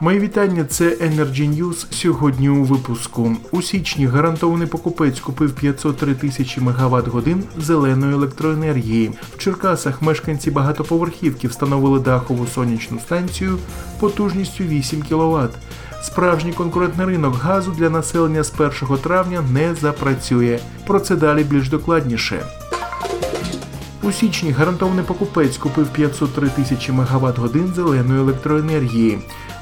Мої вітання. Це Energy News сьогодні у випуску. У січні гарантований покупець купив 503 тисячі мегаватт годин зеленої електроенергії. В Черкасах мешканці багатоповерхівки встановили дахову сонячну станцію потужністю 8 кВт. Справжній конкурентний ринок газу для населення з 1 травня не запрацює. Про це далі більш докладніше. У січні гарантований покупець купив 503 тисячі мегаватт годин зеленої електроенергії.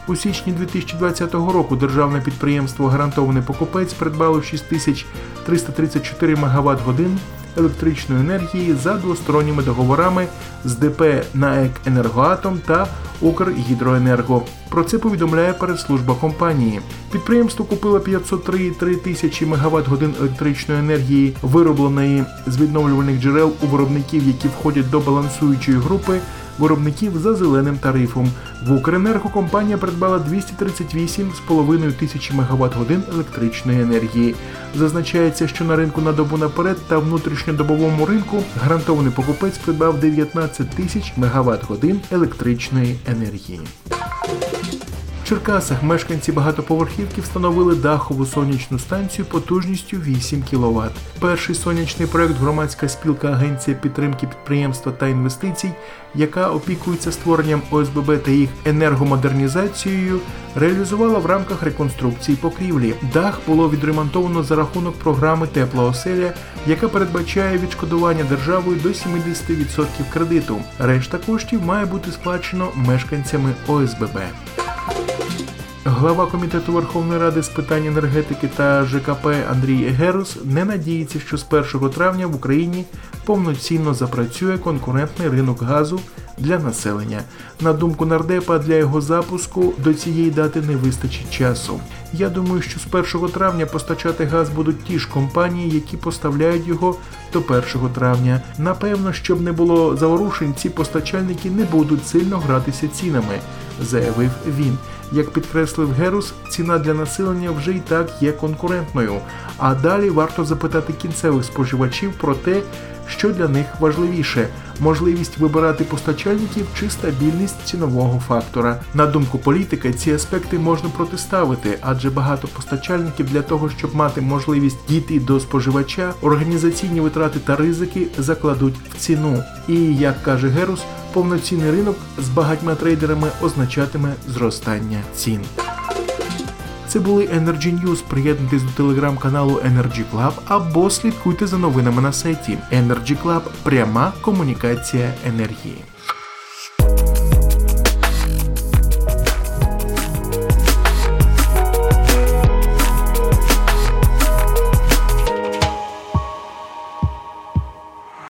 У січні 2020 року державне підприємство Гарантований покупець придбало 6334 мегаватт годин електричної енергії за двосторонніми договорами з ДП НАЕК Енергоатом та Укргідроенерго. Про це повідомляє прес-служба компанії. Підприємство купило 503,3 тисячі мегаватт годин електричної енергії, виробленої з відновлювальних джерел у виробників, які входять до балансуючої групи виробників за зеленим тарифом. В Укренерго компанія придбала 238,5 тисяч мегаватт годин електричної енергії. Зазначається, що на ринку на добу наперед та внутрішньодобовому ринку гарантований покупець придбав 19 тисяч мегаватт годин електричної енергії. В Черкасах мешканці багатоповерхівки встановили дахову сонячну станцію потужністю 8 кВт. Перший сонячний проект громадська спілка Агенція підтримки підприємства та інвестицій, яка опікується створенням ОСББ та їх енергомодернізацією, реалізувала в рамках реконструкції покрівлі. Дах було відремонтовано за рахунок програми Тепла оселя, яка передбачає відшкодування державою до 70% кредиту. Решта коштів має бути сплачено мешканцями ОСББ. Глава комітету Верховної Ради з питань енергетики та ЖКП Андрій Егерус не надіється, що з 1 травня в Україні повноцінно запрацює конкурентний ринок газу для населення. На думку нардепа, для його запуску до цієї дати не вистачить часу. Я думаю, що з 1 травня постачати газ будуть ті ж компанії, які поставляють його до 1 травня. Напевно, щоб не було заворушень, ці постачальники не будуть сильно гратися цінами, заявив він. Як підкреслив Герус, ціна для населення вже й так є конкурентною. А далі варто запитати кінцевих споживачів про те, що для них важливіше можливість вибирати постачальників чи стабільність цінового фактора. На думку політика, ці аспекти можна протиставити, адже багато постачальників для того, щоб мати можливість дійти до споживача, організаційні витрати та ризики закладуть в ціну. І як каже Герус, повноцінний ринок з багатьма трейдерами означатиме зростання цін. Це були Energy News. Приєднуйтесь до телеграм-каналу Energy Club або слідкуйте за новинами на сайті Energy Club. Пряма комунікація енергії.